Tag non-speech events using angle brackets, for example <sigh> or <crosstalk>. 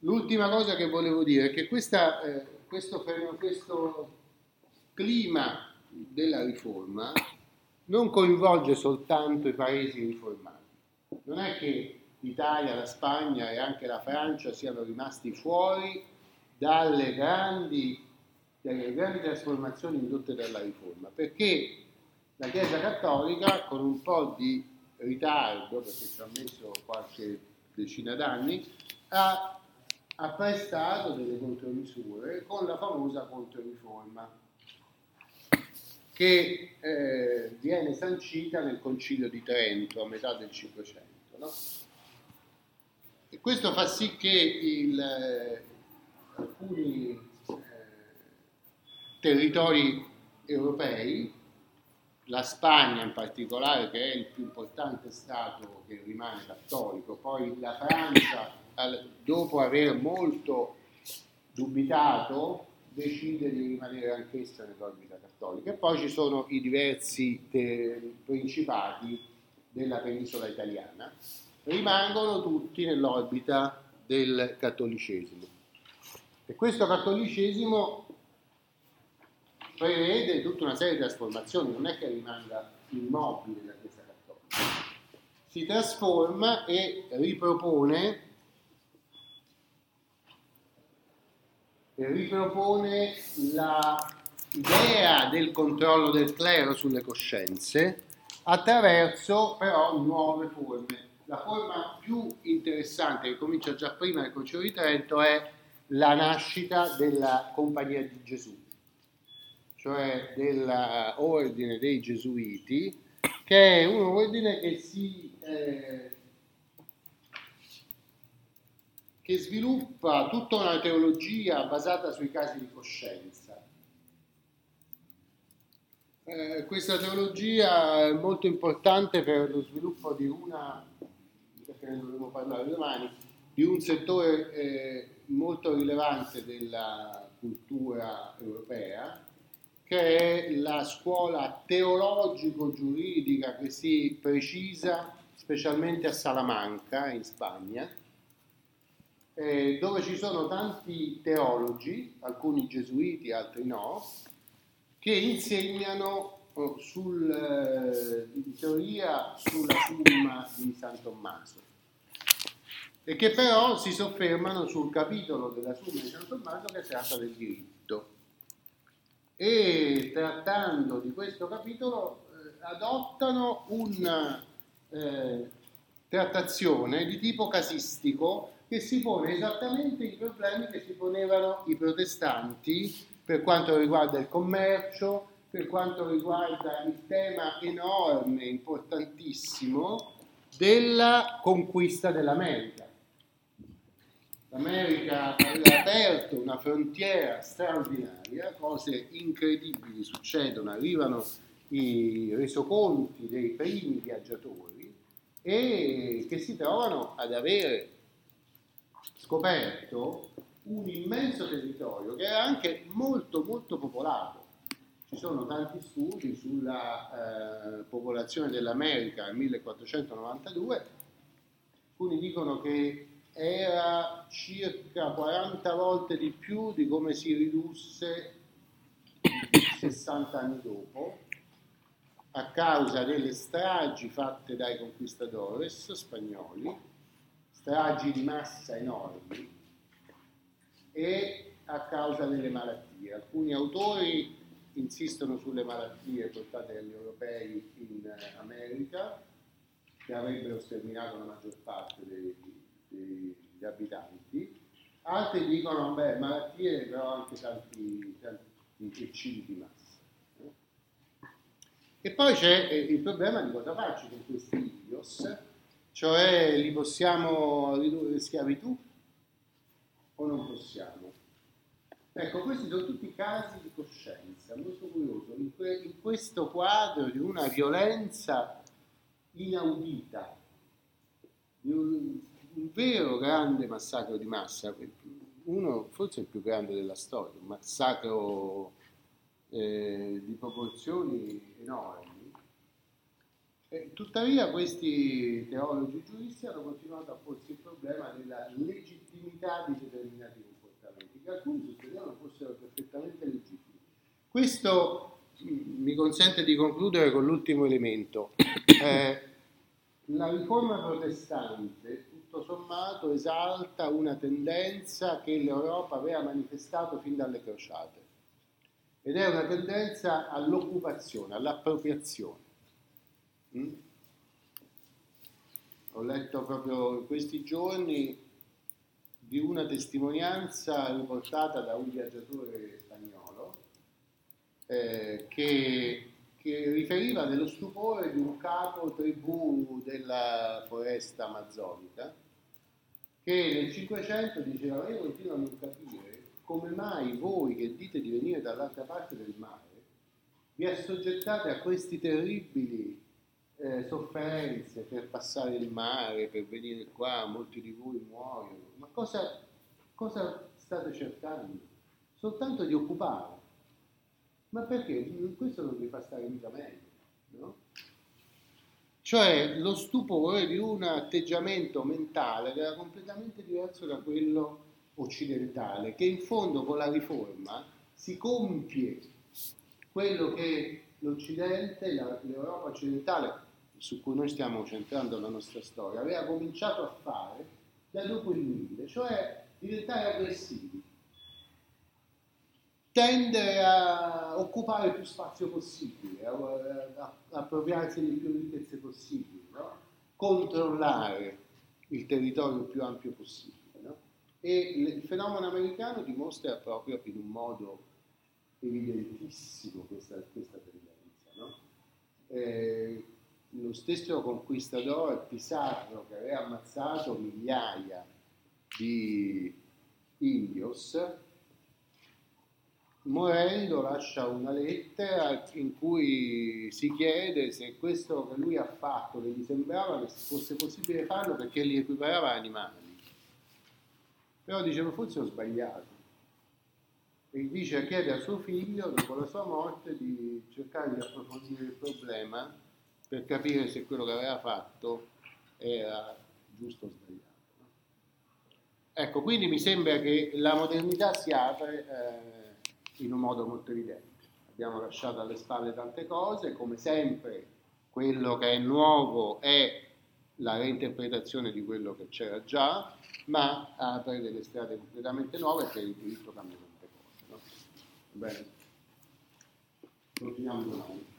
L'ultima cosa che volevo dire è che questa, eh, questo, questo clima della riforma non coinvolge soltanto i paesi riformati. Non è che l'Italia, la Spagna e anche la Francia siano rimasti fuori dalle grandi, dalle grandi trasformazioni indotte dalla riforma, perché la Chiesa Cattolica, con un po' di ritardo, perché ci ha messo qualche decina d'anni, ha, ha prestato delle contromisure con la famosa controriforma che eh, viene sancita nel Concilio di Trento a metà del Cinquecento. No? E questo fa sì che il, eh, alcuni eh, territori europei, la Spagna in particolare, che è il più importante Stato che rimane cattolico, poi la Francia, dopo aver molto dubitato, decide di rimanere anch'essa nell'orbita cattolica. E poi ci sono i diversi te- principati della penisola italiana, rimangono tutti nell'orbita del cattolicesimo. E questo cattolicesimo prevede tutta una serie di trasformazioni, non è che rimanga immobile la Chiesa cattolica, si trasforma e ripropone ripropone l'idea del controllo del clero sulle coscienze attraverso però nuove forme. La forma più interessante che comincia già prima del Concilio di Trento è la nascita della Compagnia di Gesù, cioè dell'ordine dei Gesuiti, che è un ordine che si eh, che sviluppa tutta una teologia basata sui casi di coscienza. Eh, questa teologia è molto importante per lo sviluppo di una, perché ne dovremo parlare domani, di un settore eh, molto rilevante della cultura europea, che è la scuola teologico-giuridica che si precisa specialmente a Salamanca, in Spagna, eh, dove ci sono tanti teologi, alcuni gesuiti, altri no, che insegnano oh, sul, eh, in teoria sulla summa di San Tommaso e che però si soffermano sul capitolo della summa di San Tommaso che tratta del diritto. E trattando di questo capitolo eh, adottano una eh, trattazione di tipo casistico che si pone esattamente i problemi che si ponevano i protestanti per quanto riguarda il commercio, per quanto riguarda il tema enorme, importantissimo della conquista dell'America. L'America aveva aperto una frontiera straordinaria, cose incredibili succedono, arrivano i resoconti dei primi viaggiatori e che si trovano ad avere scoperto un immenso territorio che era anche molto molto popolato. Ci sono tanti studi sulla eh, popolazione dell'America nel 1492, alcuni dicono che era circa 40 volte di più di come si ridusse 60 anni dopo, a causa delle stragi fatte dai conquistadores spagnoli stragi di massa enormi e a causa delle malattie. Alcuni autori insistono sulle malattie portate dagli europei in America, che avrebbero sterminato la maggior parte dei, dei, degli abitanti. Altri dicono, beh, malattie però anche tanti, tanti eccidi di massa. E poi c'è eh, il problema di cosa farci con questi idios cioè li possiamo ridurre in schiavitù o non possiamo? Ecco, questi sono tutti casi di coscienza, molto curioso, in, que- in questo quadro di una violenza inaudita, di un, un, vero grande massacro di massa, uno forse il più grande della storia, un massacro eh, di proporzioni enormi. E tuttavia questi teologi giuristi hanno continuato a porsi il problema della legittimità di determinati comportamenti, che alcuni sostenevano fossero perfettamente legittimi. Questo mm, mi consente di concludere con l'ultimo elemento. <coughs> Eh, la riforma protestante, tutto sommato, esalta una tendenza che l'Europa aveva manifestato fin dalle crociate ed è una tendenza all'occupazione, all'appropriazione. Mm? Ho letto proprio in questi giorni di una testimonianza riportata da un viaggiatore spagnolo eh, che, che, riferiva dello stupore di un capo tribù della foresta amazzonica che nel Cinquecento diceva io continuo a non capire come mai voi che dite di venire dall'altra parte del mare vi assoggettate a questi terribili eh, sofferenze per passare il mare, per venire qua, molti di voi muoiono. Ma cosa, cosa state cercando? Soltanto di occupare. Ma perché? Questo non vi fa stare mica meglio, no? Cioè lo stupore di un atteggiamento mentale che era completamente diverso da quello occidentale, che in fondo con la riforma si compie quello che l'Occidente, l'Europa occidentale, su cui noi stiamo centrando la nostra storia, aveva cominciato a fare da dopo il 1000, cioè diventare aggressivi, tendere a occupare più spazio possibile, a, a, a appropriarsi di più ricchezze possibili, no? controllare il territorio più ampio possibile. E il fenomeno americano dimostra proprio in un modo evidentissimo questa, questa tendenza. No? Eh, lo stesso conquistador Pizarro che aveva ammazzato migliaia di indios, morendo lascia una lettera in cui si chiede se questo che lui ha fatto che gli sembrava che fosse possibile farlo perché li equiparava animali. Però diceva forse ho sbagliato. E dice, chiede a suo figlio, dopo la sua morte, di cercare di approfondire il problema per capire se quello che aveva fatto era giusto o sbagliato. Ecco, quindi mi sembra che la modernità si apre eh, in un modo molto evidente. Abbiamo lasciato alle spalle tante cose, come sempre quello che è nuovo è la reinterpretazione di quello che c'era già, ma apre delle strade completamente nuove per il diritto cambia tante cose. No? Bene, continuiamo domani.